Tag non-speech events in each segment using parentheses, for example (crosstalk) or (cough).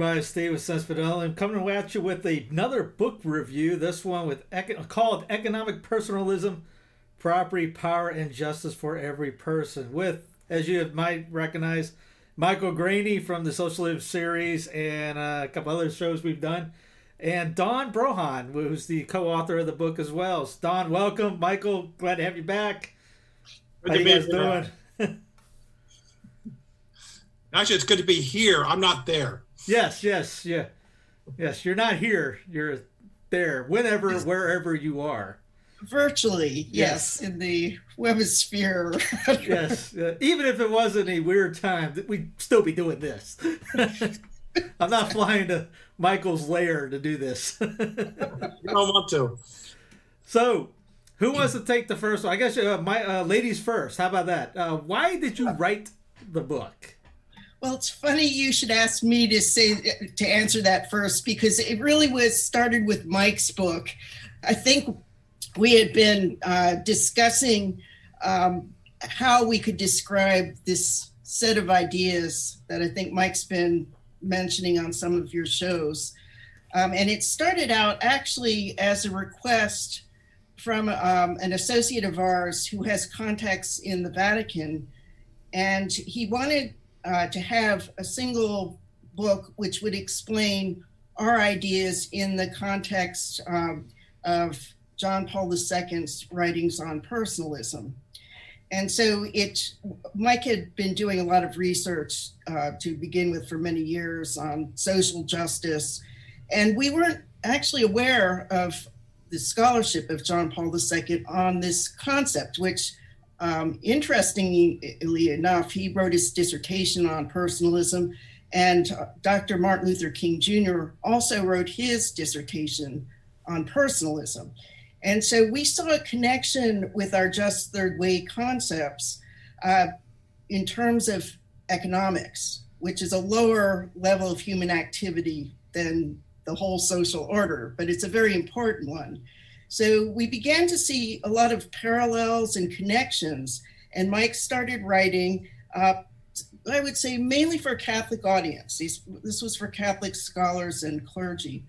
everybody, Steve with Sense Fidel, and coming at you with another book review. This one with econ- called "Economic Personalism: Property, Power, and Justice for Every Person." With, as you might recognize, Michael Greaney from the Socialism series and uh, a couple other shows we've done, and Dawn Brohawn, who's the co-author of the book as well. Dawn, welcome. Michael, glad to have you back. Good How you guys doing? (laughs) Actually, it's good to be here. I'm not there. Yes, yes, yeah. Yes, you're not here. You're there whenever, wherever you are. virtually yes, in the webosphere (laughs) Yes, uh, even if it wasn't a weird time, we'd still be doing this. (laughs) I'm not flying to Michael's lair to do this. (laughs) You don't want to. so, who wants to take the first one? I guess uh, my uh, ladies first. How about that? Uh, why did you write the book? Well it's funny you should ask me to say to answer that first because it really was started with mike's book i think we had been uh, discussing um, how we could describe this set of ideas that i think mike's been mentioning on some of your shows um, and it started out actually as a request from um, an associate of ours who has contacts in the Vatican. And he wanted uh, to have a single book which would explain our ideas in the context um, of John Paul II's writings on personalism. And so it, Mike had been doing a lot of research uh, to begin with for many years on social justice. And we weren't actually aware of the scholarship of John Paul II on this concept, which, um, interestingly enough, he wrote his dissertation on personalism, and uh, Dr. Martin Luther King Jr. also wrote his dissertation on personalism. And so we saw a connection with our just third way concepts uh, in terms of economics, which is a lower level of human activity than the whole social order, but it's a very important one. So we began to see a lot of parallels and connections, and Mike started writing. Uh, I would say mainly for a Catholic audience. These, this was for Catholic scholars and clergy.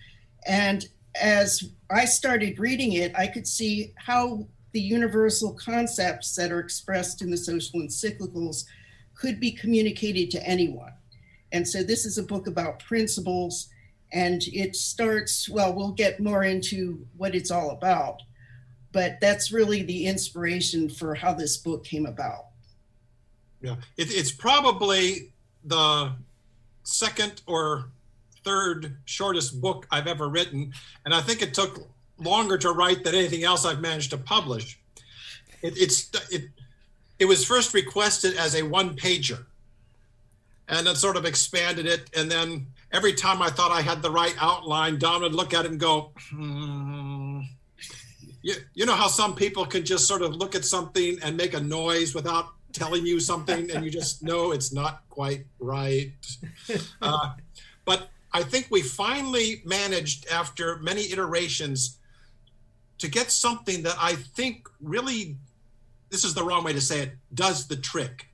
And as I started reading it, I could see how the universal concepts that are expressed in the social encyclicals could be communicated to anyone. And so this is a book about principles and it starts well we'll get more into what it's all about. But that's really the inspiration for how this book came about. Yeah, it, it's probably the second or third shortest book I've ever written, and I think it took longer to write than anything else I've managed to publish. It, it's it it was first requested as a one pager, and then sort of expanded it, and then every time I thought I had the right outline, Dawn would look at it and go, hmm. You, you know how some people can just sort of look at something and make a noise without telling you something, and you just know it's not quite right. (laughs) Uh, but I think we finally managed, after many iterations, to get something that I think really, this is the wrong way to say it, does the trick.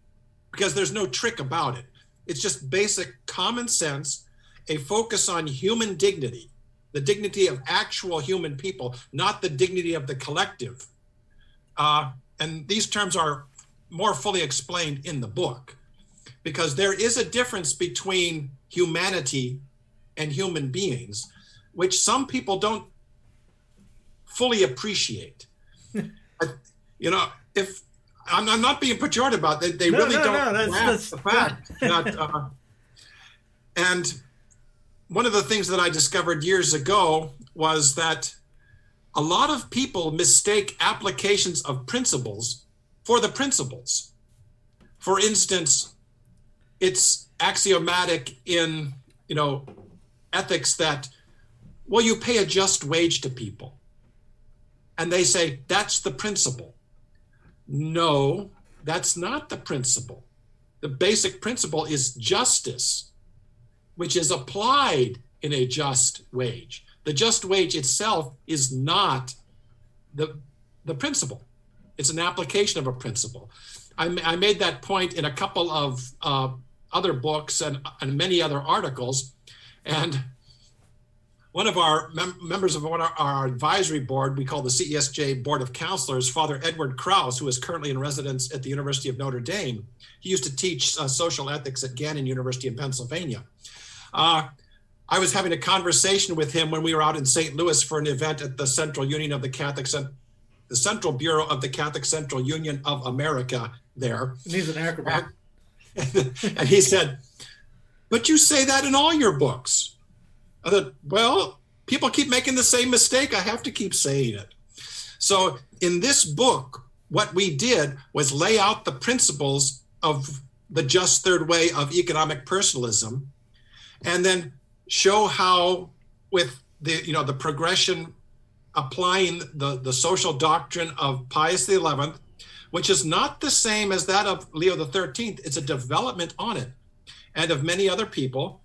Because there's no trick about it. It's just basic common sense, a focus on human dignity, the dignity of actual human people, not the dignity of the collective. Uh, and these terms are more fully explained in the book because there is a difference between humanity and human beings, which some people don't fully appreciate. (laughs) you know, if I'm, I'm, not being pejorative about it, they No, really no, don't no, that's- that's- the fact uh, and one of the things that I discovered years ago was that a lot of people mistake applications of principles for the principles. For instance, it's axiomatic in you know ethics that well you pay a just wage to people. And they say that's the principle no that's not the principle. The basic principle is justice which is applied in a just wage. The just wage itself is not the the principle. It's an application of a principle. I, I made that point in a couple of uh, other books and, and many other articles. And one of our mem- members of one of our advisory board, we call the CESJ Board of Counselors, Father Edward Krause, who is currently in residence at the University of Notre Dame. He used to teach uh, social ethics at Gannon University in Pennsylvania. Uh, I was having a conversation with him when we were out in St. Louis for an event at the Central Union of the Catholic, the Central Bureau of the Catholic Central Union of America. There, And he's an acrobat. (laughs) and he said, But you say that in all your books. I thought, Well, people keep making the same mistake. I have to keep saying it. So in this book, what we did was lay out the principles of the just third way of economic personalism and then show how with the you know the progression applying the the social doctrine of pius XI which is not the same as that of Leo XIII. It's a development on it and of many other people.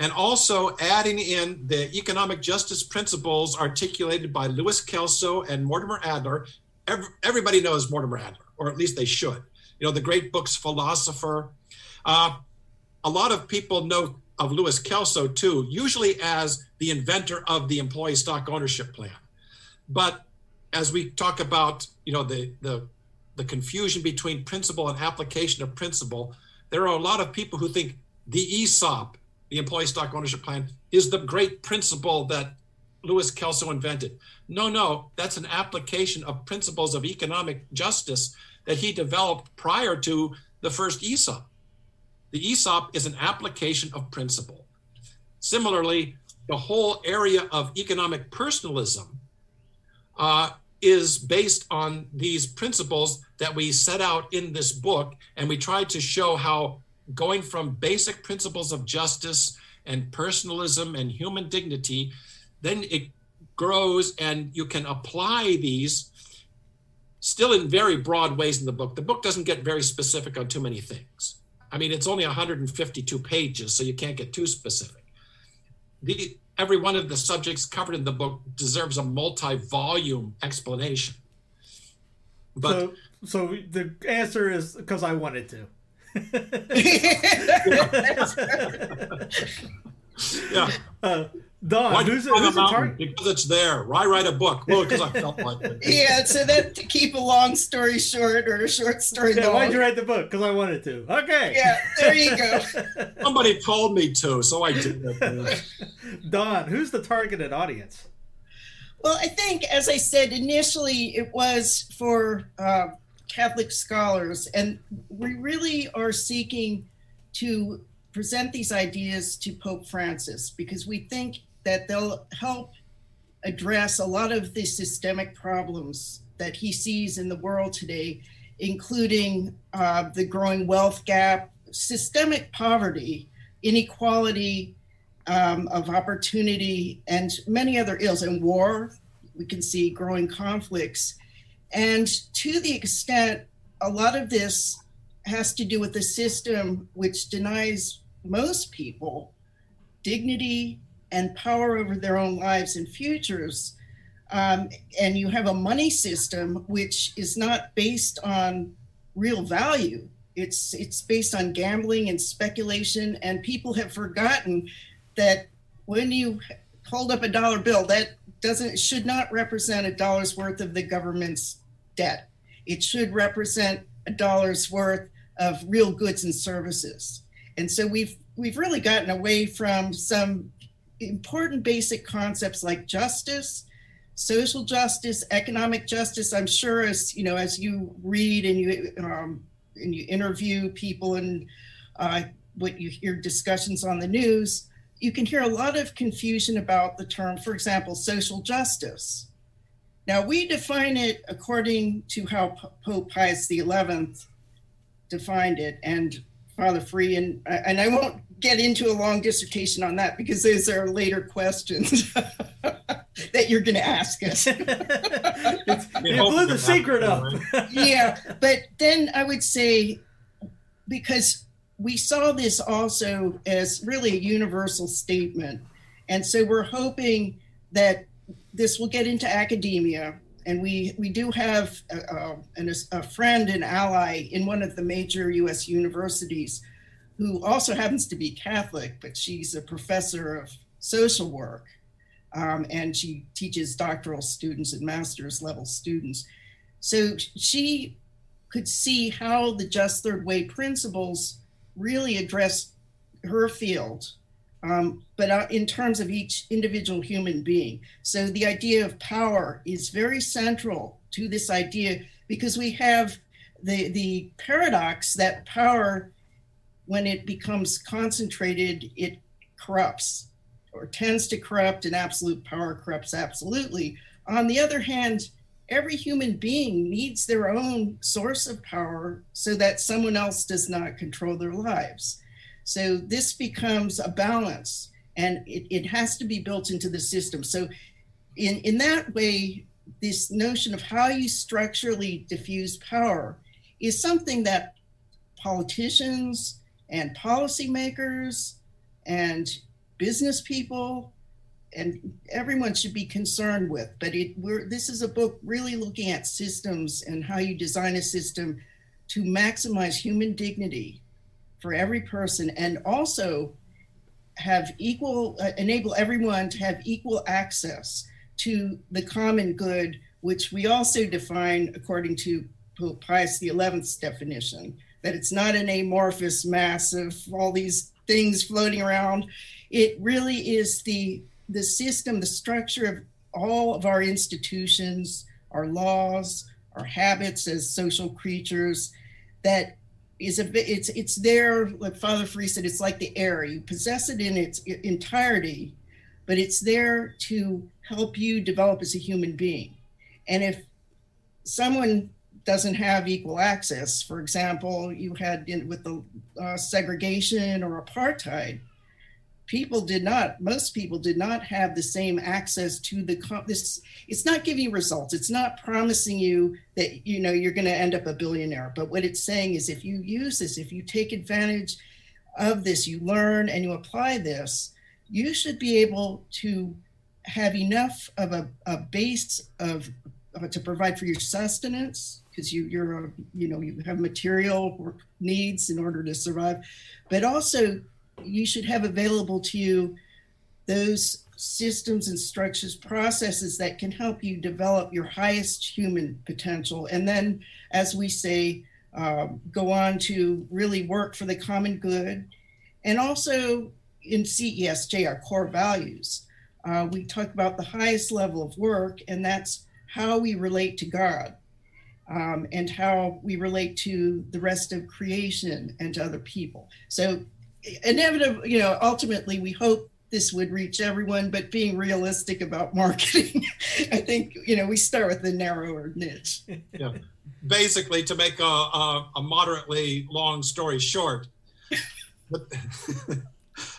And also adding in the economic justice principles articulated by Louis Kelso and Mortimer Adler. Every, everybody knows Mortimer Adler, or at least they should. You know, the great books, Philosopher. Uh, a lot of people know of Louis Kelso too, usually as the inventor of the employee stock ownership plan. But as we talk about, you know, the the the confusion between principle and application of principle, there are a lot of people who think the ESOP, the employee stock ownership plan, is the great principle that Louis Kelso invented. No, no, that's an application of principles of economic justice that he developed prior to the first ESOP. The ESOP is an application of principle. Similarly, the whole area of economic personalism uh, is based on these principles that we set out in this book. And we tried to show how going from basic principles of justice and personalism and human dignity, then it grows and you can apply these still in very broad ways in the book. The book doesn't get very specific on too many things. I mean, it's only 152 pages, so you can't get too specific. The, every one of the subjects covered in the book deserves a multi-volume explanation. But so, so the answer is because I wanted to. Yeah. Uh, Dawn, Why who's, who's the target? Because it's there. Why write a book? Well, because I felt like it. Yeah, so that to keep a long story short or a short story yeah, long. Why'd you write the book? Because I wanted to. Okay. Yeah, there you go. (laughs) Somebody told me to, so I did Dawn, who's the targeted audience? Well, I think, as I said initially, it was for uh, Catholic scholars, and we really are seeking to present these ideas to Pope Francis because we think that they'll help address a lot of the systemic problems that he sees in the world today, including uh, the growing wealth gap, systemic poverty, inequality, um, of opportunity and many other ills and war. We can see growing conflicts. And to the extent a lot of this has to do with the system which denies most people dignity and power over their own lives and futures. Um, and you have a money system which is not based on real value. It's it's based on gambling and speculation, and people have forgotten that when you hold up a dollar bill, that doesn't should not represent a dollar's worth of the government's debt. It should represent a dollar's worth of real goods and services. And so we've we've really gotten away from some important basic concepts like justice, social justice, economic justice. I'm sure as you know, as you read and you um, and you interview people and uh, what you hear discussions on the news, you can hear a lot of confusion about the term, for example, social justice. Now, we define it according to how Pope Pius XI defined it, and Father Ferree, and, and I won't get into a long dissertation on that because those are later questions (laughs) that you're going to ask us. (laughs) you blew the secret up. (laughs) yeah, but then I would say, because we saw this also as really a universal statement. And so we're hoping that this will get into academia. And we, we do have a, a, a friend and ally in one of the major US universities who also happens to be Catholic, but she's a professor of social work. Um, and she teaches doctoral students and master's level students. So she could see how the just third way principles really address her field, um, but uh, in terms of each individual human being. So the idea of power is very central to this idea because we have the the paradox that power, when it becomes concentrated, it corrupts or tends to corrupt, and absolute power corrupts absolutely. On the other hand, every human being needs their own source of power so that someone else does not control their lives. So this becomes a balance and it, it has to be built into the system. So, in, in that way, this notion of how you structurally diffuse power is something that politicians and policymakers and business people and everyone should be concerned with. But it, we're, this is a book really looking at systems and how you design a system to maximize human dignity for every person and also have equal, uh, enable everyone to have equal access to the common good, which we also define according to Pope Pius XI's definition, that it's not an amorphous mass of all these things floating around. It really is the the system, the structure of all of our institutions, our laws, our habits as social creatures, that is a it's it's there. Like Father Ferree said, it's like the air. You possess it in its entirety, but it's there to help you develop as a human being. And if someone doesn't have equal access, for example, you had in, with the uh, segregation or apartheid, people did not most people did not have the same access to the comp this it's not giving you results. It's not promising you that you know you're going to end up a billionaire. But what it's saying is if you use this if you take advantage of this you learn and you apply this you should be able to have enough of a, a base of to provide for your sustenance because you you're a, you know you have material needs in order to survive but also you should have available to you those systems and structures, processes that can help you develop your highest human potential. And then, as we say, uh, go on to really work for the common good. And also in CESJ, our core values, uh, we talk about the highest level of work, and that's how we relate to God. Um, and how we relate to the rest of creation and to other people. So inevitably, you know, ultimately, we hope this would reach everyone, but being realistic about (laughs) marketing, I think, you know, we start with the narrower niche. yeah. (laughs) Basically, to make a, a, a moderately long story short, (laughs) the,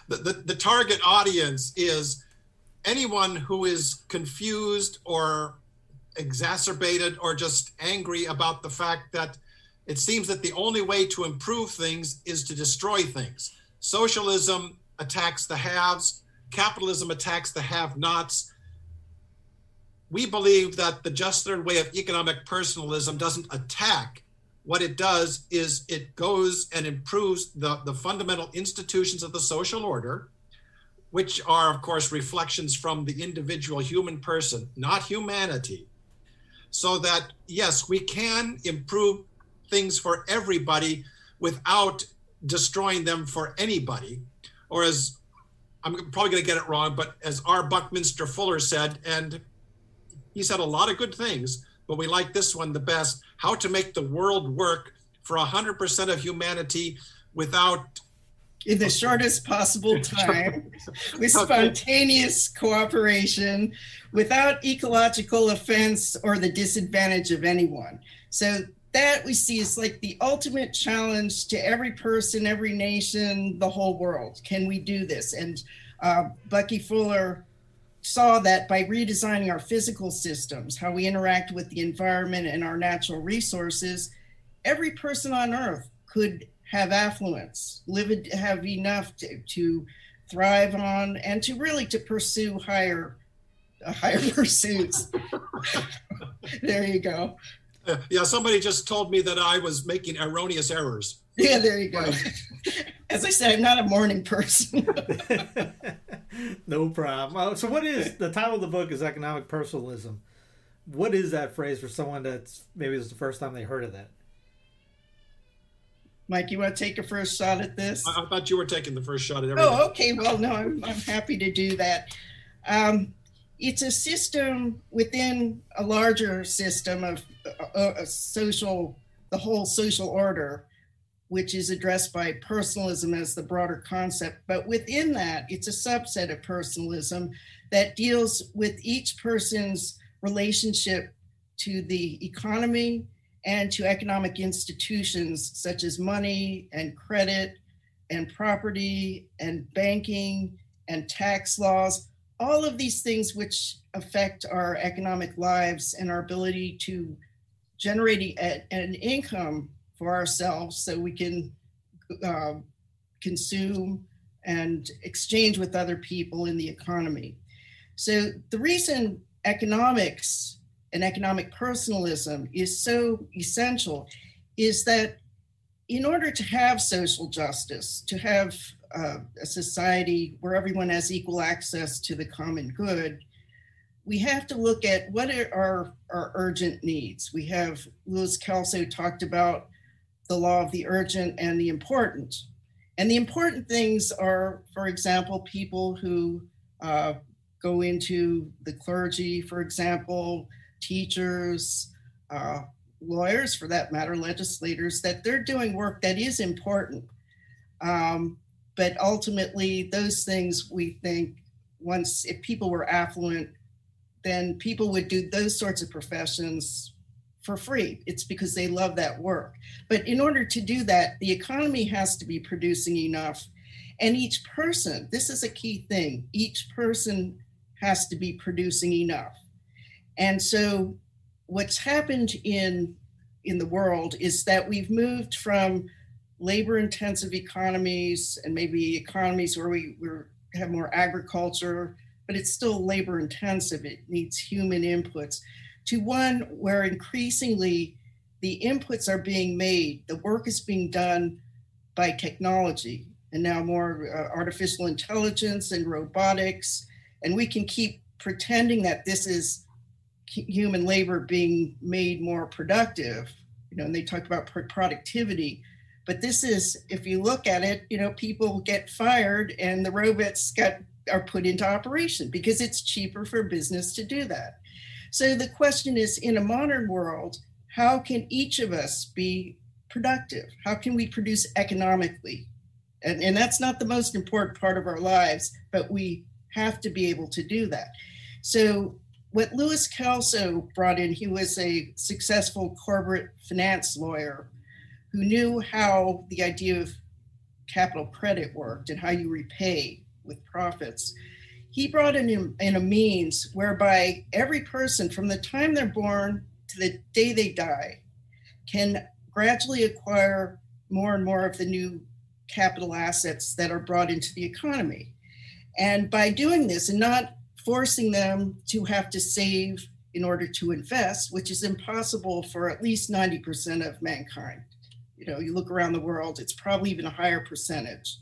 the, the target audience is anyone who is confused or exacerbated or just angry about the fact that it seems that the only way to improve things is to destroy things. Socialism attacks the haves, capitalism attacks the have nots. We believe that the just third way of economic personalism doesn't attack. What it does is it goes and improves the, the fundamental institutions of the social order, which are, of course, reflections from the individual human person, not humanity. So that, yes, we can improve things for everybody without destroying them for anybody, or as I'm probably going to get it wrong, but as R. Buckminster Fuller said, and he said a lot of good things, but we like this one the best how to make the world work for 100% of humanity without in the shortest possible time (laughs) with spontaneous cooperation without ecological offense or the disadvantage of anyone. So that we see is like the ultimate challenge to every person, every nation, the whole world. Can we do this? And uh, Bucky Fuller saw that by redesigning our physical systems, how we interact with the environment and our natural resources, every person on earth could have affluence, live have enough to, to thrive on, and to really to pursue higher uh, higher (laughs) pursuits. (laughs) there you go. Uh, (laughs) yeah, somebody just told me that I was making erroneous errors. (laughs) Yeah, there you go. (laughs) As I said, I'm not a morning person. no problem. so, what is the title of the book? Is economic personalism. What is that phrase for someone that's maybe it's the first time they heard of that? Mike, you want to take a first shot at this? I, I thought you were taking the first shot at everything. Oh, okay. Well, no, I'm, I'm happy to do that. Um, it's a system within a larger system of uh, a social, the whole social order, which is addressed by personalism as the broader concept. But within that, it's a subset of personalism that deals with each person's relationship to the economy and to economic institutions such as money and credit and property and banking and tax laws, all of these things which affect our economic lives and our ability to generate a, an income for ourselves so we can uh, consume and exchange with other people in the economy. So the reason economics and economic personalism is so essential is that in order to have social justice, to have uh, a society where everyone has equal access to the common good, we have to look at what are our, urgent needs. We have, Louis Kelso talked about the law of the urgent and the important. And the important things are, for example, people who uh, go into the clergy, for example, teachers, uh, lawyers, for that matter, legislators, that they're doing work that is important. Um, but ultimately, those things we think once, if people were affluent, then people would do those sorts of professions for free. It's because they love that work. But in order to do that, the economy has to be producing enough. And each person, this is a key thing, each person has to be producing enough. And so what's happened in in the world is that we've moved from labor intensive economies and maybe economies where we have more agriculture, but it's still labor intensive. It needs human inputs to one where increasingly the inputs are being made, the work is being done by technology and now more uh, artificial intelligence and robotics. And we can keep pretending that this is human labor being made more productive you know and they talk about productivity but this is if you look at it you know people get fired and the robots get are put into operation because it's cheaper for business to do that. So the question is in a modern world how can each of us be productive? How can we produce economically? And, and that's not the most important part of our lives but we have to be able to do that. So what Louis Kelso brought in, he was a successful corporate finance lawyer who knew how the idea of capital credit worked and how you repay with profits. He brought in, in a means whereby every person, from the time they're born to the day they die, can gradually acquire more and more of the new capital assets that are brought into the economy. And by doing this and not forcing them to have to save in order to invest, which is impossible for at least 90% of mankind. You know, you look around the world, it's probably even a higher percentage.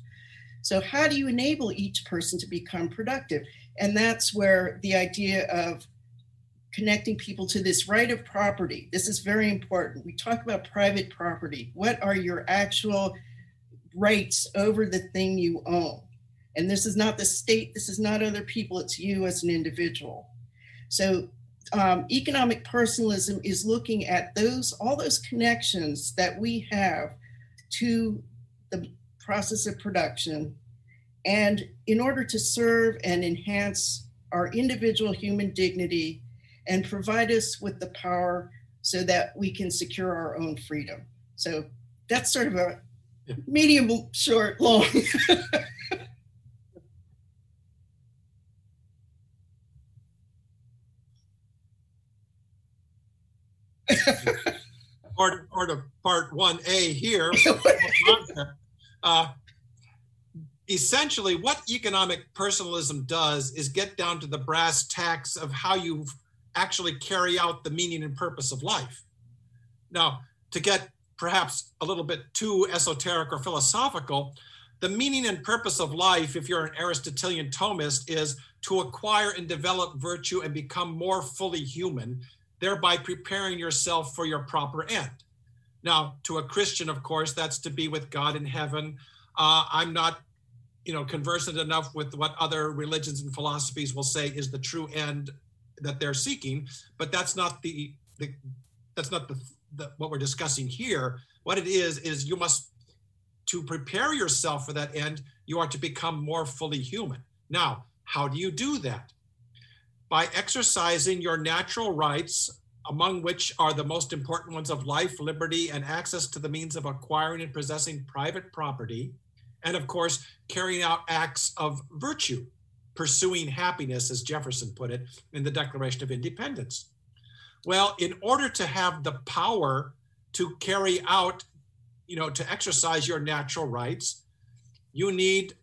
So, how do you enable each person to become productive? And that's where the idea of connecting people to this right of property. This is very important. We talk about private property. What are your actual rights over the thing you own? And this is not the state, this is not other people, it's you as an individual. So um, economic personalism is looking at those all those connections that we have to the process of production, and in order to serve and enhance our individual human dignity and provide us with the power so that we can secure our own freedom. So that's sort of a medium, short, long. (laughs) or, or to part 1A here. (laughs) uh, essentially, what economic personalism does is get down to the brass tacks of how you actually carry out the meaning and purpose of life. Now, to get perhaps a little bit too esoteric or philosophical, the meaning and purpose of life, if you're an Aristotelian Thomist, is to acquire and develop virtue and become more fully human, thereby preparing yourself for your proper end. Now, to a Christian, of course, that's to be with God in heaven. Uh, I'm not, you know, conversant enough with what other religions and philosophies will say is the true end that they're seeking, but that's not the, the that's not the, the what we're discussing here. What it is is you must to prepare yourself for that end. You are to become more fully human. Now, how do you do that? By exercising your natural rights among which are the most important ones of life, liberty, and access to the means of acquiring and possessing private property, and of course, carrying out acts of virtue, pursuing happiness, as Jefferson put it in the Declaration of Independence. Well, in order to have the power to carry out, you know, to exercise your natural rights, you need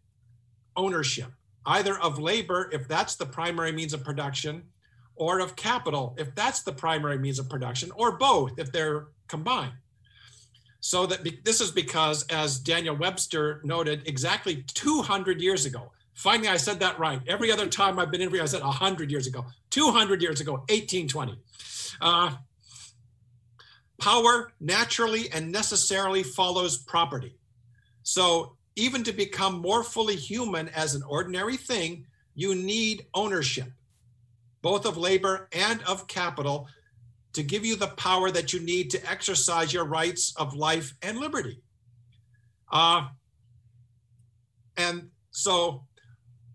ownership, either of labor, if that's the primary means of production, or of capital, if that's the primary means of production, or both, if they're combined. So that be, this is because, as Daniel Webster noted, exactly 200 years ago, finally I said that right. Every other time I've been interviewed, I said 100 years ago, 200 years ago, 1820. Uh, power naturally and necessarily follows property. So even to become more fully human as an ordinary thing, you need ownership both of labor and of capital, to give you the power that you need to exercise your rights of life and liberty. Uh, and so,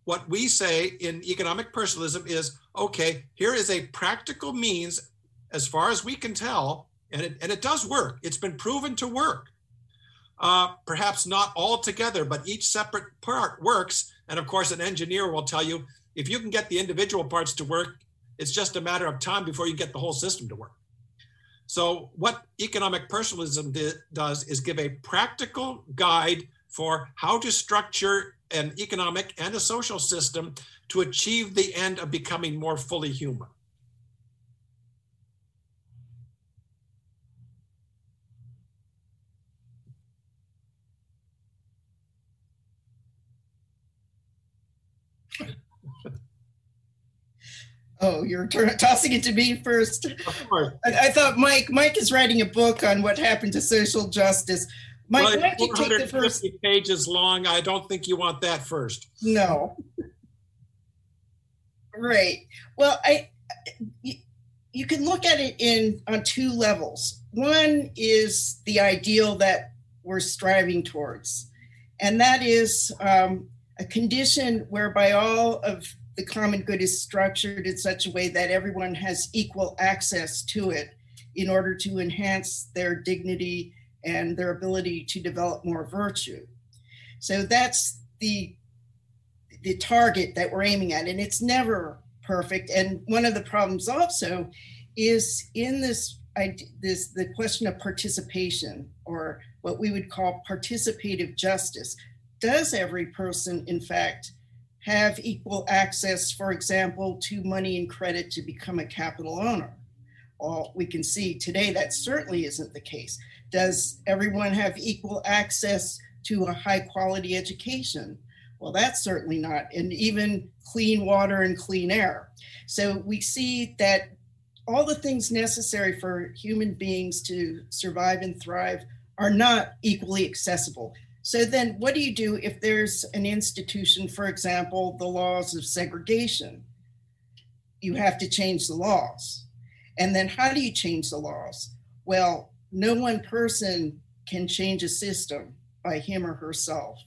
what we say in economic personalism is okay, here is a practical means, as far as we can tell, and it, and it does work. It's been proven to work. Uh, perhaps not all together, but each separate part works. And of course, an engineer will tell you if you can get the individual parts to work, it's just a matter of time before you get the whole system to work. So, what economic personalism does is give a practical guide for how to structure an economic and a social system to achieve the end of becoming more fully human. Oh, you're t- tossing it to me first. I, I, thought Mike Mike is writing a book on what happened to social justice. Mike, well, why don't you take the first pages long? I don't think you want that first. No. right. Well, I you, you can look at it in on two levels. One is the ideal that we're striving towards, and that is um, a condition whereby all of the common good is structured in such a way that everyone has equal access to it in order to enhance their dignity and their ability to develop more virtue. So that's the the target that we're aiming at and it's never perfect and one of the problems also is in this this the question of participation or what we would call participative justice does every person in fact have equal access, for example, to money and credit to become a capital owner. Well, we can see today that certainly isn't the case. Does everyone have equal access to a high quality education? Well, that's certainly not, and even clean water and clean air. So we see that all the things necessary for human beings to survive and thrive are not equally accessible. So then, what do you do if there's an institution, for example, the laws of segregation? You have to change the laws. And then, how do you change the laws? Well, no one person can change a system. by him or herself.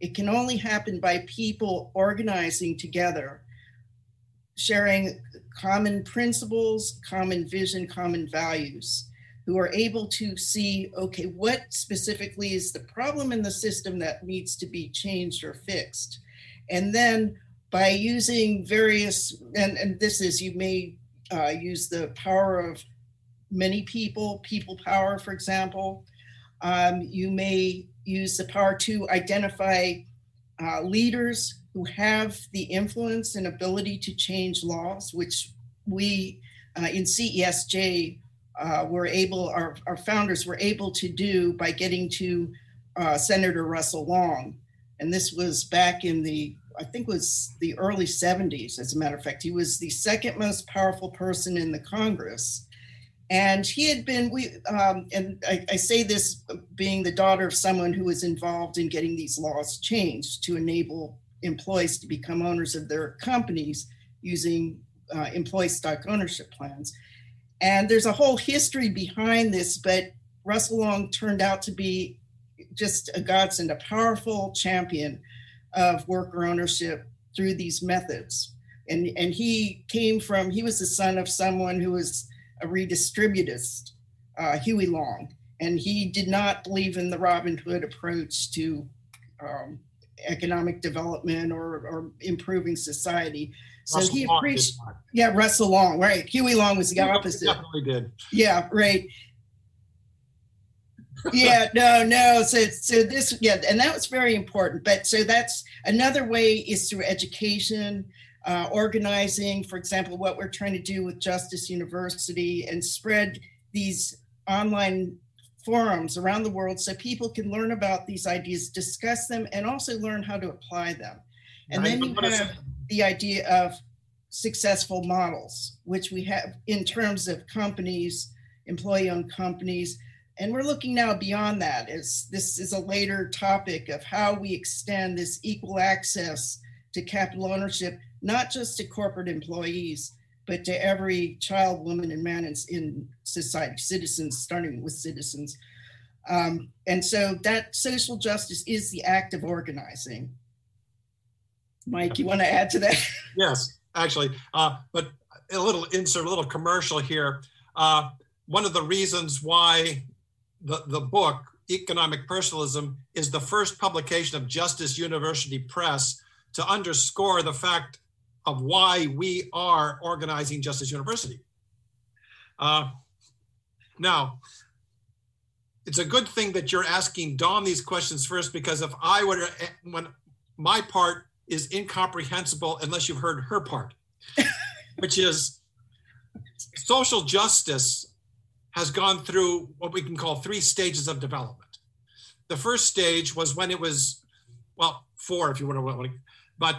It can only happen by people organizing together, sharing common principles, common vision, common values, who are able to see okay, what specifically is the problem in the system that needs to be changed or fixed? And then by using various, and, and this is, you may uh, use the power of many people, people power, for example. Um, you may use the power to identify uh, leaders who have the influence and ability to change laws, which we uh, in CESJ uh, were able, our, our founders were able to do by getting to uh, Senator Russell Long. And this was back in the, I think was the early 70s, as a matter of fact. He was the second most powerful person in the Congress. And he had been, we, um, and I, I say this being the daughter of someone who was involved in getting these laws changed to enable employees to become owners of their companies using uh, employee stock ownership plans. And there's a whole history behind this, but Russell Long turned out to be just a godsend, a powerful champion of worker ownership through these methods. And, and he came from, he was the son of someone who was a redistributist, uh, Huey Long. And he did not believe in the Robin Hood approach to um, economic development or, or improving society. So Russell he Long preached, yeah, Russell Long, right. Huey Long was the opposite. Definitely did. Yeah, right. yeah, (laughs) no, no. So, so this, yeah, and that was very important. But so that's another way is through education, uh, organizing. For example, what we're trying to do with Justice University and spread these online forums around the world so people can learn about these ideas, discuss them, and also learn how to apply them. And I then you have the idea of successful models, which we have in terms of companies, employee owned companies. And we're looking now beyond that as this is a later topic of how we extend this equal access to capital ownership, not just to corporate employees, but to every child, woman, and man in, society, citizens, starting with citizens. Um, and so that social justice is the act of organizing. Mike, you want to add to that? (laughs) Yes, actually, uh, but a little insert, a little commercial here. Uh, one of the reasons why the, the book, Economic Personalism, is the first publication of Justice University Press to underscore the fact of why we are organizing Justice University. Uh, now, it's a good thing that you're asking Dawn these questions first because if I were to, when my part is incomprehensible unless you've heard her part, (laughs) which is social justice has gone through what we can call three stages of development. The first stage was when it was, well, four if you want to, but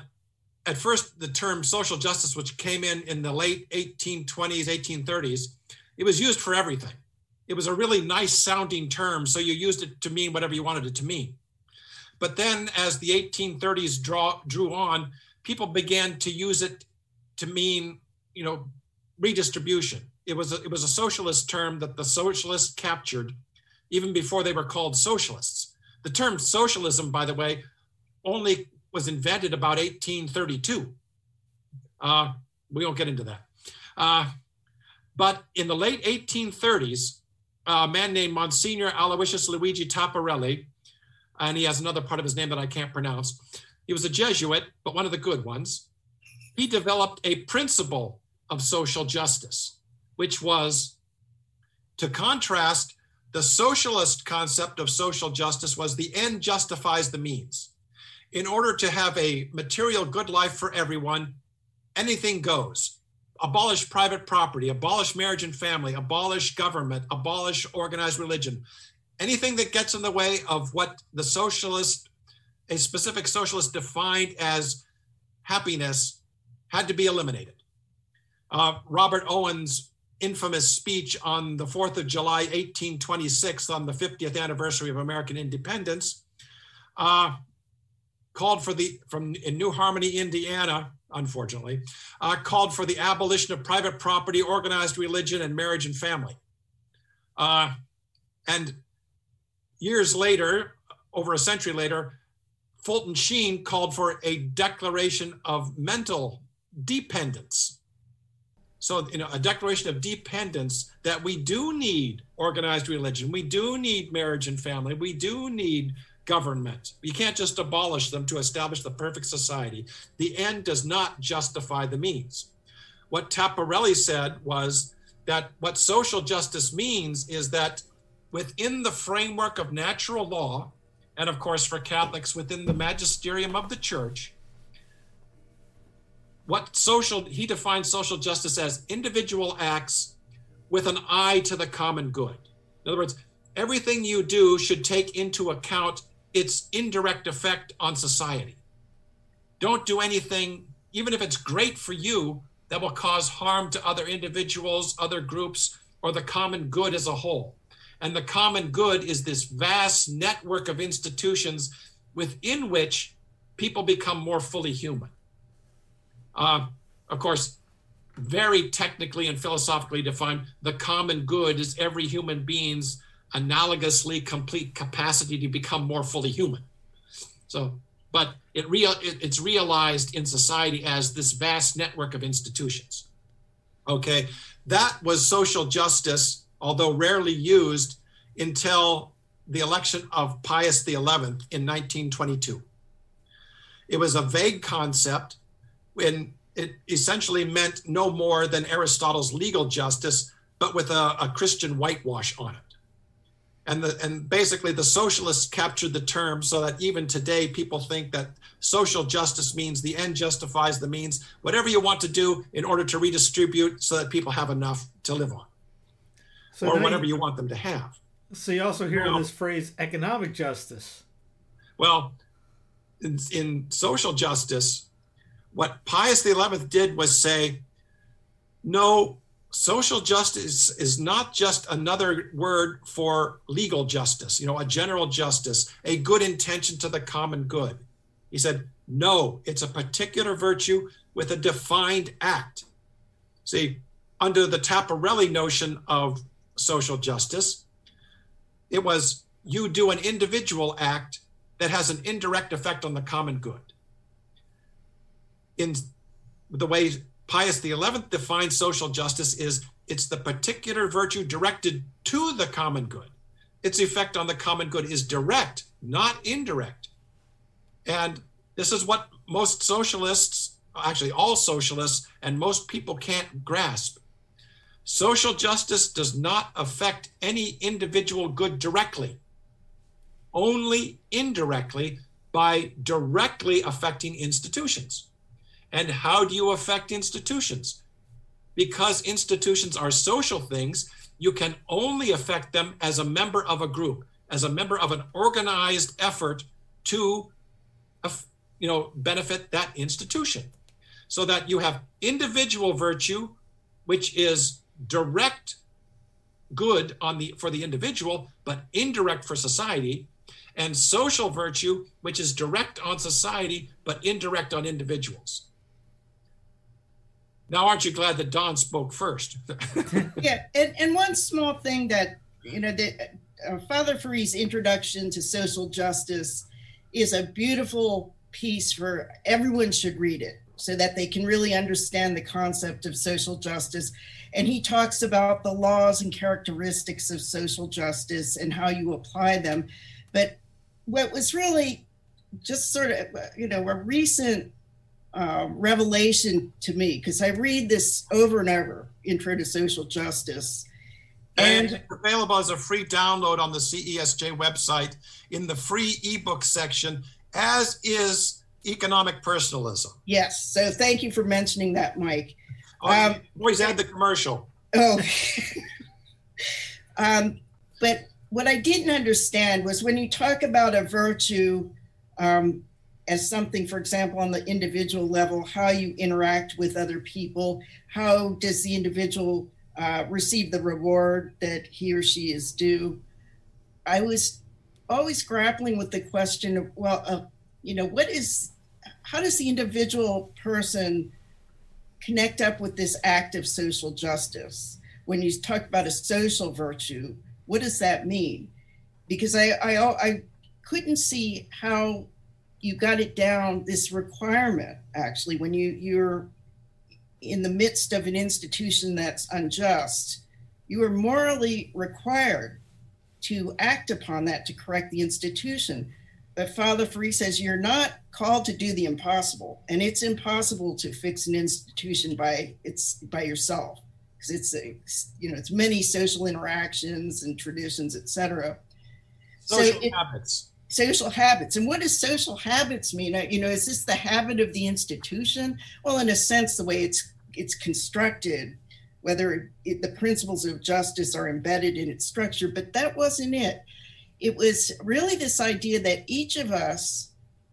at first the term social justice, which came in in the late 1820s, 1830s, it was used for everything. It was a really nice sounding term, so you used it to mean whatever you wanted it to mean. But then, as the 1830s draw, drew on, people began to use it to mean, you know, redistribution. It was a, it was a socialist term that the socialists captured, even before they were called socialists. The term socialism, by the way, only was invented about 1832. Uh, we won't get into that. Uh, but in the late 1830s, a man named Monsignor Aloysius Luigi Taparelli, and he has another part of his name that I can't pronounce. He was a Jesuit, but one of the good ones. He developed a principle of social justice, which was to contrast the socialist concept of social justice was the end justifies the means. In order to have a material good life for everyone, anything goes. Abolish private property, abolish marriage and family, abolish government, abolish organized religion. Anything that gets in the way of what the socialist, a specific socialist defined as happiness, had to be eliminated. Uh, Robert Owen's infamous speech on the 4th of July, 1826, on the 50th anniversary of American independence, uh, called for the, from in New Harmony, Indiana, unfortunately, uh, called for the abolition of private property, organized religion, and marriage and family. Uh, and years later, over a century later, Fulton Sheen called for a declaration of mental dependence. So, you know, a declaration of dependence that we do need organized religion, we do need marriage and family, we do need government. You can't just abolish them to establish the perfect society. The end does not justify the means. What Taparelli said was that what social justice means is that within the framework of natural law, and of course for Catholics within the magisterium of the church, what social he defines social justice as individual acts with an eye to the common good. In other words, everything you do should take into account its indirect effect on society. Don't do anything, even if it's great for you, that will cause harm to other individuals, other groups, or the common good as a whole. And the common good is this vast network of institutions within which people become more fully human. Uh, of course, very technically and philosophically defined, the common good is every human being's analogously complete capacity to become more fully human. So, but it real it, it's realized in society as this vast network of institutions. Okay, that was social justice, although rarely used until the election of Pius XI in 1922. It was a vague concept when it essentially meant no more than Aristotle's legal justice, but with a, a Christian whitewash on it and the and basically the socialists captured the term so that even today people think that social justice means the end justifies the means whatever you want to do in order to redistribute so that people have enough to live on so or whatever you, you, want them to have so you also hear well, this phrase economic justice well in, in social justice what pius xi did was say no social justice is not just another word for legal justice, you know, a general justice, a good intention to the common good. He said, no, it's a particular virtue with a defined act. See, under the Taparelli notion of social justice, it was you do an individual act that has an indirect effect on the common good. In the way Pius XI defines social justice is it's the particular virtue directed to the common good. Its effect on the common good is direct, not indirect. And this is what most socialists, actually all socialists, and most people can't grasp. Social justice does not affect any individual good directly, only indirectly by directly affecting institutions. And how do you affect institutions? Because institutions are social things, you can only affect them as a member of a group, as a member of an organized effort to you know benefit that institution. So that you have individual virtue which is direct good on the for the individual but indirect for society and social virtue which is direct on society but indirect on individuals now, aren't you glad that Dawn spoke first? (laughs) yeah, and, and one small thing that, you know, that uh, Father Ferree's introduction to social justice is a beautiful piece for everyone should read it so that they can really understand the concept of social justice. And he talks about the laws and characteristics of social justice and how you apply them. But what was really just sort of, you know, a recent uh, revelation to me because I read this over and over Intro to Social Justice. And, and available as a free download on the CESJ website in the free ebook section, as is Economic Personalism. Yes. So thank you for mentioning that, Mike. Oh, um, always add the commercial. Oh. (laughs) um, but what I didn't understand was when you talk about a virtue, um, as something, for example, on the individual level, how you interact with other people, how does the individual uh, receive the reward that he or she is due. I was always grappling with the question of, well, uh, you know, what is, how does the individual person connect up with this act of social justice? When you talk about a social virtue, what does that mean? Because I, I, I couldn't see how you got it down this requirement actually when you you're in the midst of an institution that's unjust you are morally required to act upon that to correct the institution but father Ferree says you're not called to do the impossible and it's impossible to fix an institution by it's by yourself because it's a you know it's many social interactions and traditions etc social so it, habits social habits. And what does social habits mean? Uh, you know, is this the habit of the institution? Well, in a sense, the way it's it's constructed, whether it, the principles of justice are embedded in its structure, but that wasn't it. It was really this idea that each of us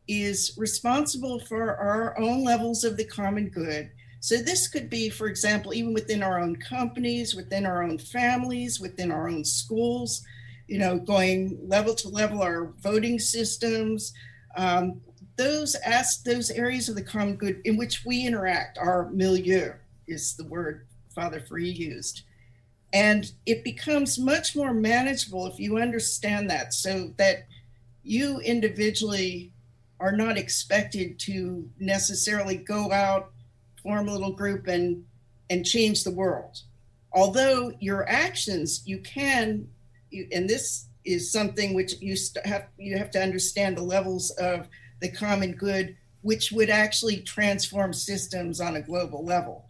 is responsible for our own levels of the common good. So, this could be, for example, even within our own companies, within our own families, within our own schools, you know, going level to level, our voting systems, um, those ask those areas of the common good in which we interact, our milieu is the word Father Ferree used. And it becomes much more manageable if you understand that, so that you individually are not expected to necessarily go out, form a little group, and and change the world. Although your actions, you can you, and this is something which you have you have to understand the levels of the common good which would actually transform systems on a global level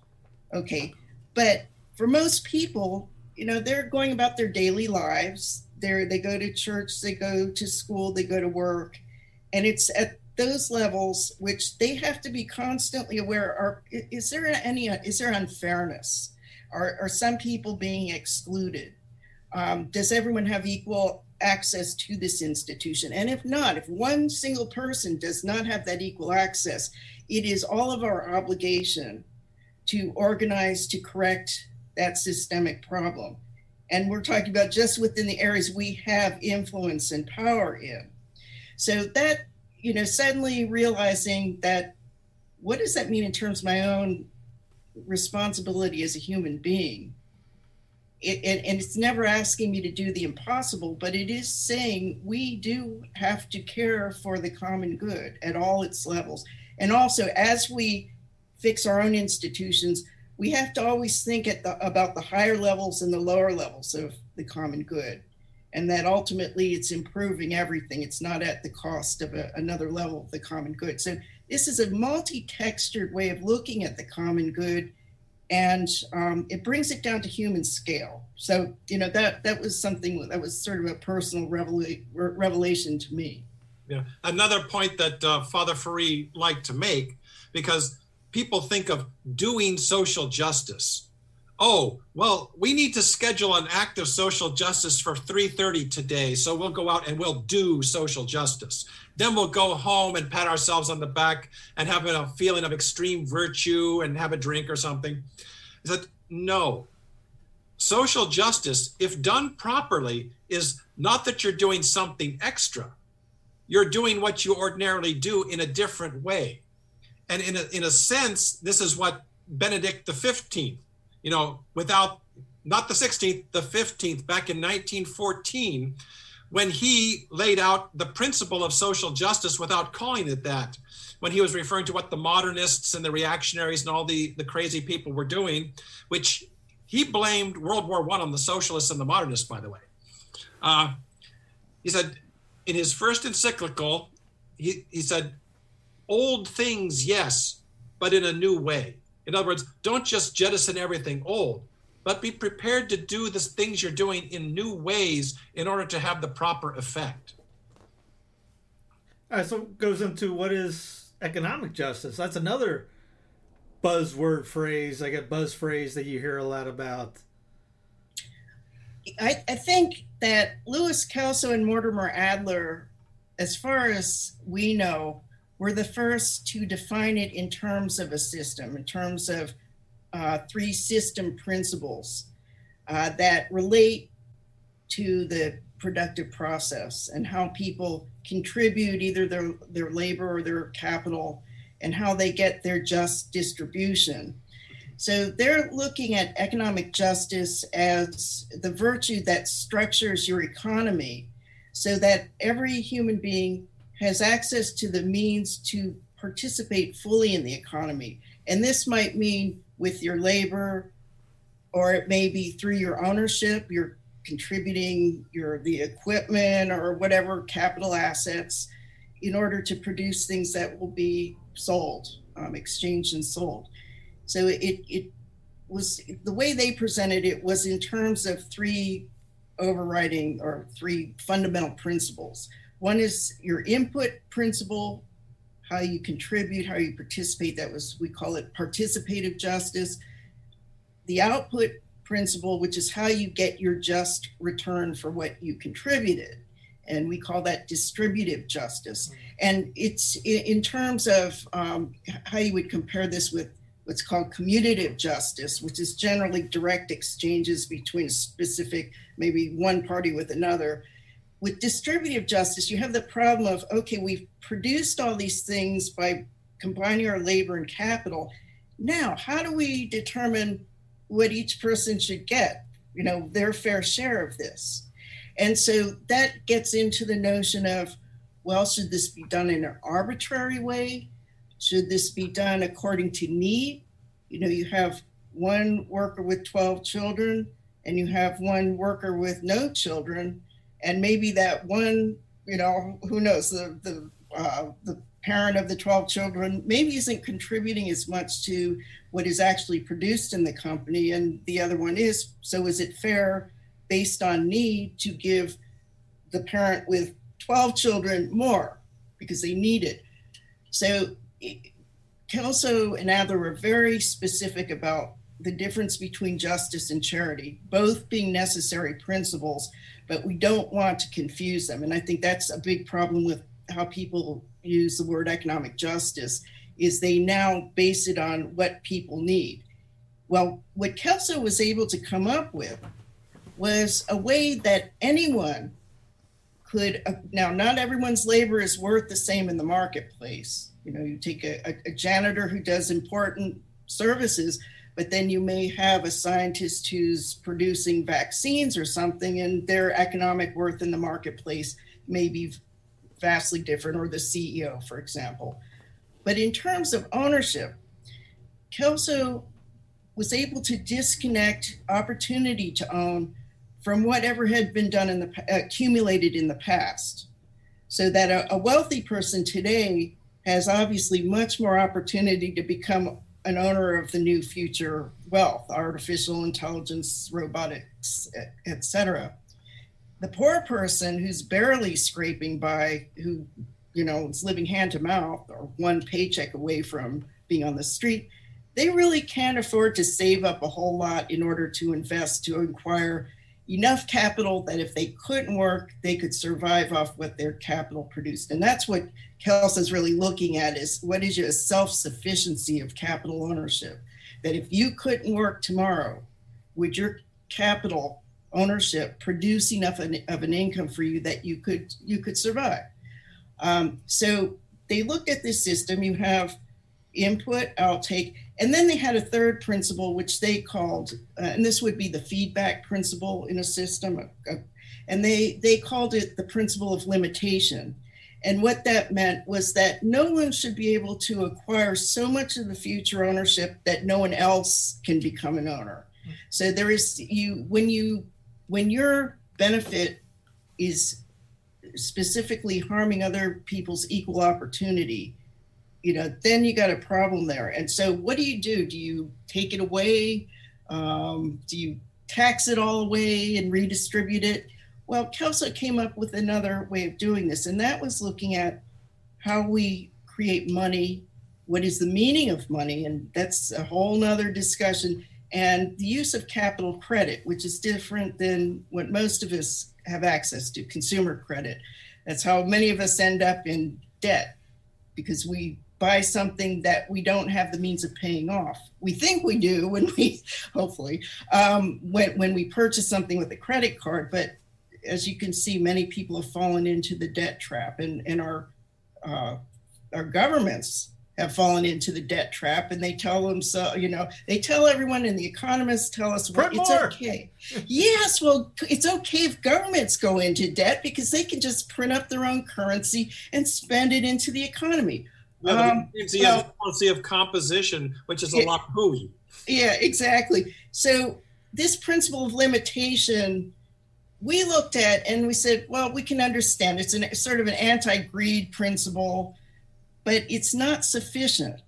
okay but for most people you know they're going about their daily lives. They they go to church they go to school they go to work. And it's at those levels which they have to be constantly aware are is there any is there unfairness? Are, are some people being excluded? Um, does everyone have equal access to this institution? And if not, if one single person does not have that equal access, it is all of our obligation to organize to correct that systemic problem. And we're talking about just within the areas we have influence and power in. So that, you know, suddenly realizing that what does that mean in terms of my own responsibility as a human being? it, it, and it's never asking me to do the impossible, but it is saying we do have to care for the common good at all its levels. And also, as we fix our own institutions, we have to always think at the, about the higher levels and the lower levels of the common good. And that ultimately it's improving everything. It's not at the cost of a, another level of the common good. So, this is a multi textured way of looking at the common good and um, it brings it down to human scale. So you know that that was something that was sort of a personal revela- revelation to me. Yeah, another point that uh, Father Ferree liked to make, because people think of doing social justice. Oh, well, we need to schedule an act of social justice for 3:30 today, so we'll go out and we'll do social justice. Then we'll go home and pat ourselves on the back and have a feeling of extreme virtue and have a drink or something. That no. Social justice, if done properly, is not that you're doing something extra. You're doing what you ordinarily do in a different way. And in a, in a sense, this is what Benedict the 15th, you know, without not the 16th, the 15th, back in 1914, when he laid out the principle of social justice without calling it that, when he was referring to what the modernists and the reactionaries and all the, the crazy people were doing, which he blamed World War One on the socialists and the modernists, by the way. Uh, he said in his first encyclical, he, he said, old things, yes, but in a new way. In other words, don't just jettison everything old but be prepared to do the things you're doing in new ways in order to have the proper effect. All right, so goes into what is economic justice. That's another buzzword phrase, like a buzz phrase that you hear a lot about. I, I think that Louis Kelso and Mortimer Adler, as far as we know, were the first to define it in terms of a system, in terms of uh, three system principles uh, that relate to the productive process and how people contribute either their, their labor or their capital and how they get their just distribution. So they're looking at economic justice as the virtue that structures your economy so that every human being has access to the means to participate fully in the economy. And this might mean with your labor, or it may be through your ownership, you're contributing your the equipment or whatever capital assets in order to produce things that will be sold, um, exchanged and sold. So it, it was the way they presented it was in terms of three overriding or three fundamental principles. One is your input principle, how you contribute, how you participate. That was, we call it participative justice. The output principle, which is how you get your just return for what you contributed. And we call that distributive justice. And it's in terms of um, how you would compare this with what's called commutative justice, which is generally direct exchanges between a specific, maybe one party with another. With distributive justice, you have the problem of okay, we've produced all these things by combining our labor and capital. Now, how do we determine what each person should get? You know, their fair share of this. And so that gets into the notion of well, should this be done in an arbitrary way? Should this be done according to need? You know, you have one worker with 12 children and you have one worker with no children, and maybe that one, you know, who knows, the, the, uh, the parent of the 12 children maybe isn't contributing as much to what is actually produced in the company, and the other one is. So, is it fair based on need to give the parent with 12 children more because they need it? So, Kelso and Adler were very specific about the difference between justice and charity, both being necessary principles, but we don't want to confuse them. And I think that's a big problem with how people use the word economic justice is they now base it on what people need. Well, what Kelso was able to come up with was a way that anyone could uh, now not everyone's labor is worth the same in the marketplace you know, you take a, a janitor who does important services, but then you may have a scientist who's producing vaccines or something, and their economic worth in the marketplace may be vastly different, or the CEO, for example. But in terms of ownership, Kelso was able to disconnect opportunity to own from whatever had been done in the accumulated in the past. So that a, a wealthy person today has obviously much more opportunity to become an owner of the new future wealth, artificial intelligence, robotics, etc. The poor person who's barely scraping by, who you know is living hand to mouth or one paycheck away from being on the street, they really can't afford to save up a whole lot in order to invest to acquire enough capital that if they couldn't work, they could survive off what their capital produced. And that's what Kelso is really looking at is what is your self-sufficiency of capital ownership? That if you couldn't work tomorrow, would your capital ownership produce enough of an income for you that you could you could survive? Um, so they looked at this system. You have input, outtake, and then they had a third principle, which they called, uh, and this would be the feedback principle in a system, and they they called it the principle of limitation. And what that meant was that no one should be able to acquire so much of the future ownership that no one else can become an owner. So there is you when you when your benefit is specifically harming other people's equal opportunity, you know, then you got a problem there. And so, what do you do? Do you take it away? Um, do you tax it all away and redistribute it? Well, Kelso came up with another way of doing this, and that was looking at how we create money. What is the meaning of money? And that's a whole nother discussion. And the use of capital credit, which is different than what most of us have access to consumer credit. That's how many of us end up in debt because we buy something that we don't have the means of paying off. We think we do when we, (laughs) hopefully, um, when, when we purchase something with a credit card. But as you can see, many people have fallen into the debt trap, and, and our, uh, our governments have fallen into the debt trap and they tell them so you know they tell everyone and the economists tell us well, it's more. okay yes well it's okay if governments go into debt because they can just print up their own currency and spend it into the economy Um, it seems well- the fallacy of composition, which is a Yeah. lot hooey. Yeah, exactly. So this principle of limitation, we looked at and we said, well, we can understand it's an sort of an anti-greed principle, but it's not sufficient.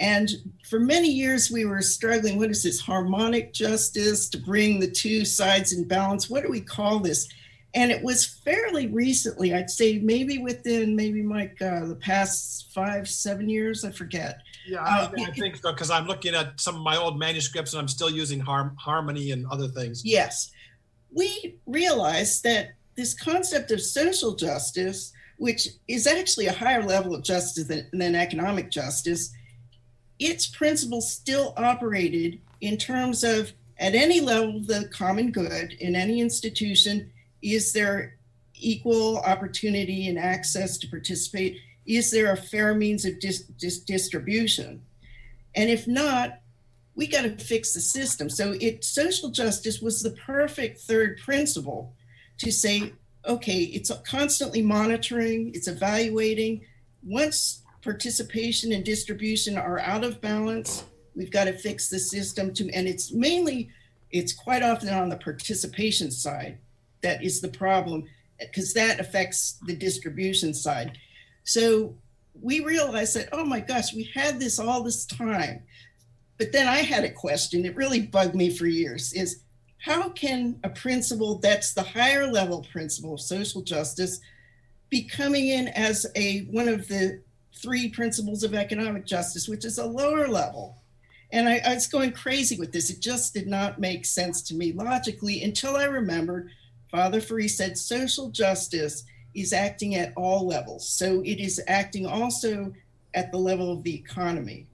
And for many years, we were struggling. What is this harmonic justice to bring the two sides in balance? What do we call this? And it was fairly recently, I'd say maybe within maybe like uh, the past five, seven years, I forget. Yeah, Uh, I, I think so because I'm looking at some of my old manuscripts and I'm still using harm, harmony and other things. Yes. We realized that this concept of social justice, which is actually a higher level of justice than, than economic justice, its principles still operated in terms of at any level the common good in any institution is there equal opportunity and access to participate is there a fair means of dis- dis- distribution and if not we got to fix the system. So it social justice was the perfect third principle to say, okay, it's constantly monitoring, it's evaluating. Once participation and distribution are out of balance, we've got to fix the system to and it's mainly it's quite often on the participation side that is the problem because that affects the distribution side. So we realized that, oh my gosh, we had this all this time but then I had a question. It really bugged me for years is how can a principle that's the higher level principle of social justice be coming in as a one of the three principles of economic justice, which is a lower level? And I, I was going crazy with this. It just did not make sense to me logically until I remembered Father Ferree said social justice is acting at all levels. So it is acting also at the level of the economy.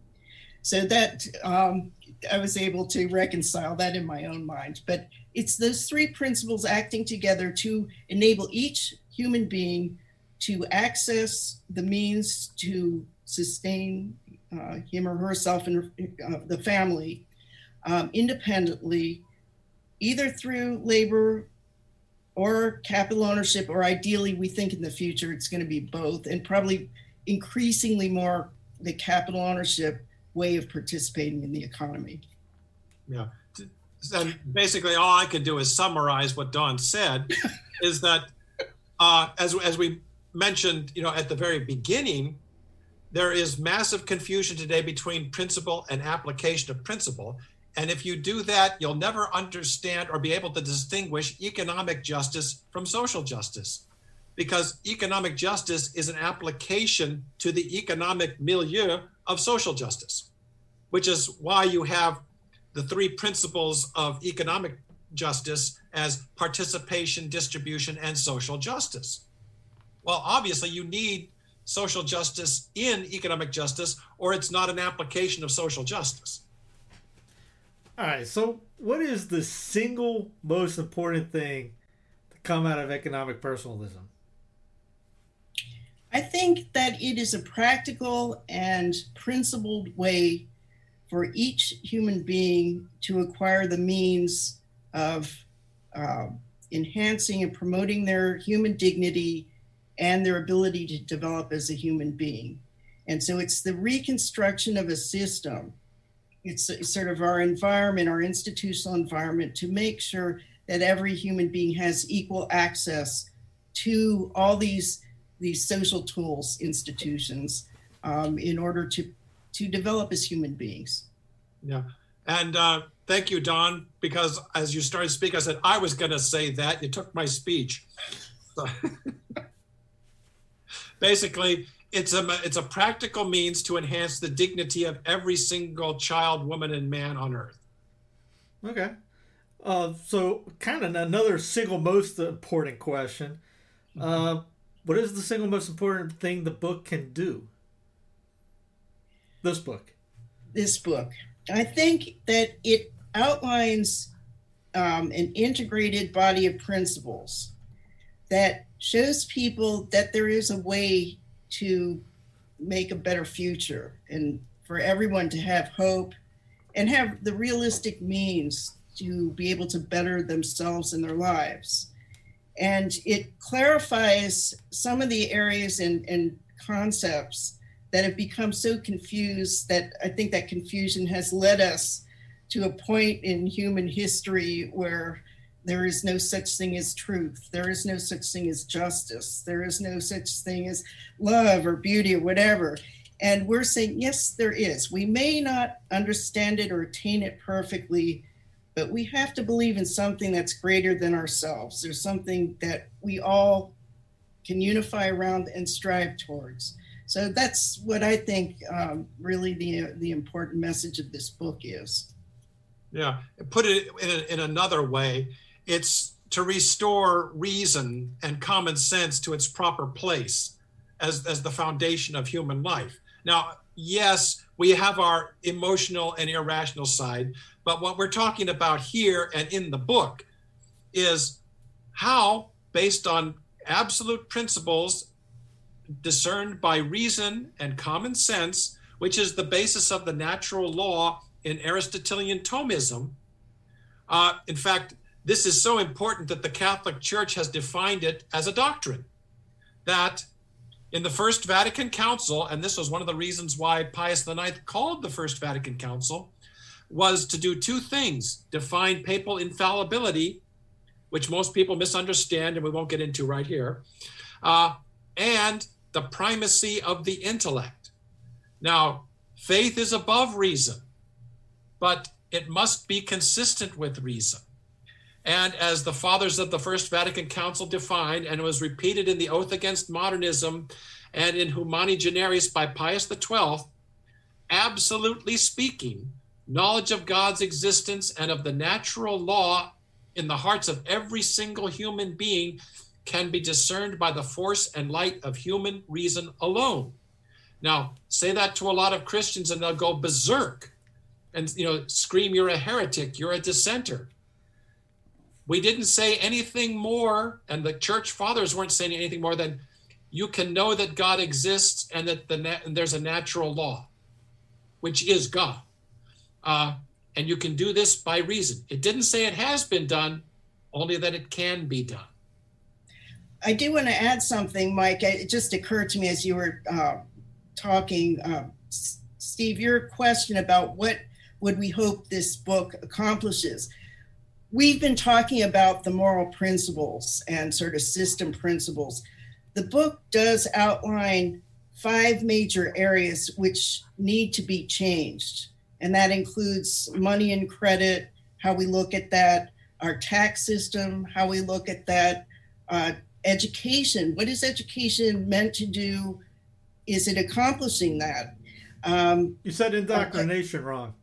So that um, I was able to reconcile that in my own mind. But it's those three principles acting together to enable each human being to access the means to sustain uh, him or herself and uh, the family um, independently, either through labor or capital ownership, or ideally, we think in the future it's going to be both, and probably increasingly more the capital ownership way of participating in the economy. Yeah. And basically, all I can do is summarize what Dawn said (laughs) is that, uh, as, as we mentioned, you know, at the very beginning, there is massive confusion today between principle and application of principle. And if you do that, you'll never understand or be able to distinguish economic justice from social justice. Because economic justice is an application to the economic milieu of social justice, which is why you have the three principles of economic justice as participation, distribution, and social justice. Well, obviously, you need social justice in economic justice, or it's not an application of social justice. All right. So, what is the single most important thing to come out of economic personalism? I think that it is a practical and principled way for each human being to acquire the means of uh, enhancing and promoting their human dignity and their ability to develop as a human being. And so it's the reconstruction of a system. It's, sort of our environment, our institutional environment, to make sure that every human being has equal access to all these these social tools institutions um, in order to to develop as human beings. Yeah. And uh, thank you, Dawn, because as you started speaking, I said, I was going to say that. You took my speech. So (laughs) basically, it's a, it's a practical means to enhance the dignity of every single child, woman, and man on earth. Okay. Uh, so, kind of another single most important question. Uh, what is the single most important thing the book can do? This book. This book. I think that it outlines um, an integrated body of principles that shows people that there is a way to make a better future and for everyone to have hope and have the realistic means to be able to better themselves in their lives. And it clarifies some of the areas and, and concepts that have become so confused that I think that confusion has led us to a point in human history where there is no such thing as truth. There is no such thing as justice. There is no such thing as love or beauty or whatever. And we're saying, yes, there is. We may not understand it or attain it perfectly, but we have to believe in something that's greater than ourselves. There's something that we all can unify around and strive towards. So that's what I think um, really the the important message of this book is. Yeah, put it in, in another way, it's to restore reason and common sense to its proper place as, as the foundation of human life. Now, yes, we have our emotional and irrational side, but what we're talking about here and in the book is how, based on absolute principles discerned by reason and common sense, which is the basis of the natural law in Aristotelian Thomism. Uh, in fact, this is so important that the Catholic Church has defined it as a doctrine that in the First Vatican Council, and this was one of the reasons why Pius IX called the First Vatican Council, was to do two things define papal infallibility, which most people misunderstand and we won't get into right here, uh, and the primacy of the intellect. Now, faith is above reason, but it must be consistent with reason. And as the fathers of the First Vatican Council defined, and was repeated in the Oath Against Modernism and in Humani Generis by Pius XII, absolutely speaking, knowledge of God's existence and of the natural law in the hearts of every single human being can be discerned by the force and light of human reason alone. Now, say that to a lot of Christians and they'll go berserk and you know scream you're a heretic, you're a dissenter. We didn't say anything more and the church fathers weren't saying anything more than you can know that God exists and that the na- and there's a natural law which is God. Uh, and you can do this by reason. It didn't say it has been done, only that it can be done. I do want to add something, Mike. It just occurred to me as you were uh, talking, uh, Steve, your question about what would we hope this book accomplishes. We've been talking about the moral principles and sort of system principles. The book does outline five major areas which need to be changed, and that includes money and credit, how we look at that, our tax system, how we look at that, uh, education. What is education meant to do? Is it accomplishing that? Um, you said indoctrination uh, wrong.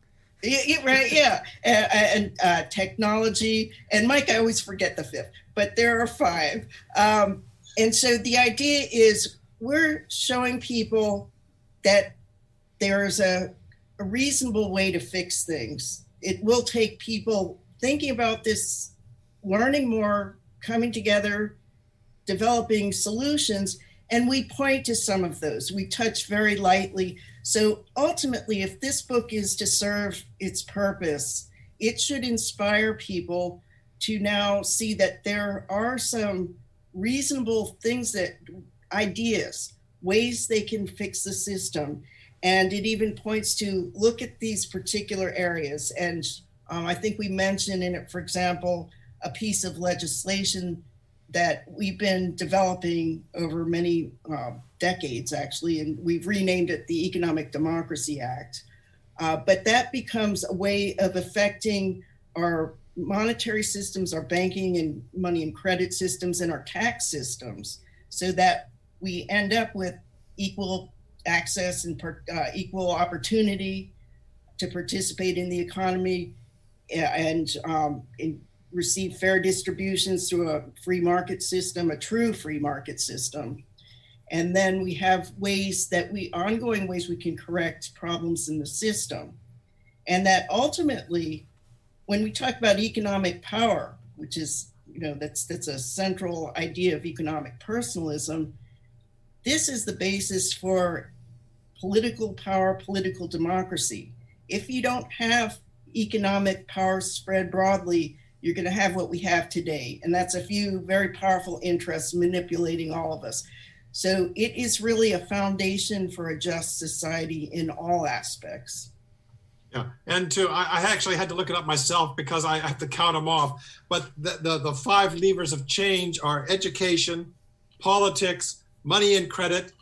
Yeah, right. Yeah, and, and uh, technology. And Mike, I always forget the fifth, but there are five. Um, and so the idea is we're showing people that there's a, a reasonable way to fix things. It will take people thinking about this, learning more, coming together, developing solutions. And we point to some of those. We touch very lightly. So ultimately, if this book is to serve its purpose, it should inspire people to now see that there are some reasonable things that ideas, ways they can fix the system. And it even points to look at these particular areas. And um, I think we mentioned in it, for example, a piece of legislation that we've been developing over many uh, decades, actually, and we've renamed it the Economic Democracy Act. Uh, but that becomes a way of affecting our monetary systems, our banking and money and credit systems, and our tax systems, so that we end up with equal access and per, uh, equal opportunity to participate in the economy and um, in receive fair distributions through a free market system, a true free market system. And then we have ways that we, ongoing ways we can correct problems in the system. And that ultimately, when we talk about economic power, which is, you know, that's that's a central idea of economic personalism, this is the basis for political power, political democracy. If you don't have economic power spread broadly, you're going to have what we have today. And that's a few very powerful interests manipulating all of us. So it is really a foundation for a just society in all aspects. Yeah, and to I, actually had to look it up myself because I have to count them off. But the, the, the five levers of change are education, politics, money and credit,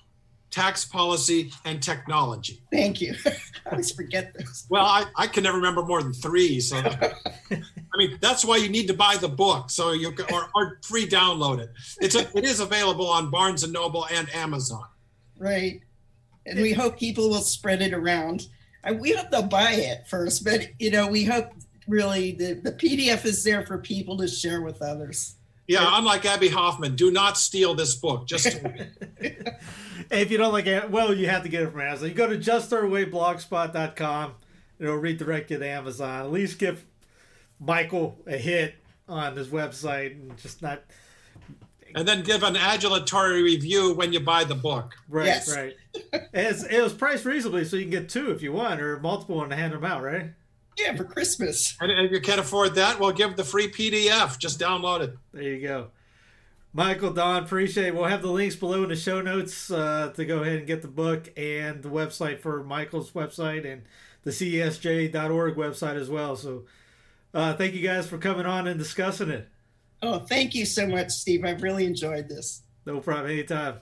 tax policy, and technology. Thank you. (laughs) I always forget this. Well, I, I can never remember more than three. So, (laughs) I mean, that's why you need to buy the book so you can, or, or free download it. It's a, it is available on Barnes and Noble and Amazon. Right, and we hope people will spread it around. we hope they'll buy it first, but you know, we hope really the, the PDF is there for people to share with others. Yeah, unlike Abbie Hoffman, do not steal this book. Just (laughs) if you don't like it, well, you have to get it from Amazon. You go to justthirdway.blogspot.com. It'll redirect you to Amazon. At least give Michael a hit on his website and just not. And then give an adulatory review when you buy the book. Right, yes. right. (laughs) It's, it was priced reasonably, so you can get two if you want, or multiple and hand them out, right? Yeah, for Christmas. And if you can't afford that, well, give the free PDF. Just download it. There you go. Michael, Dawn, appreciate it. We'll have the links below in the show notes uh, to go ahead and get the book and the website for Michael's website and the CESJ.org website as well. So uh, thank you guys for coming on and discussing it. Oh, thank you so much, Steve. I've really enjoyed this. No problem. Anytime.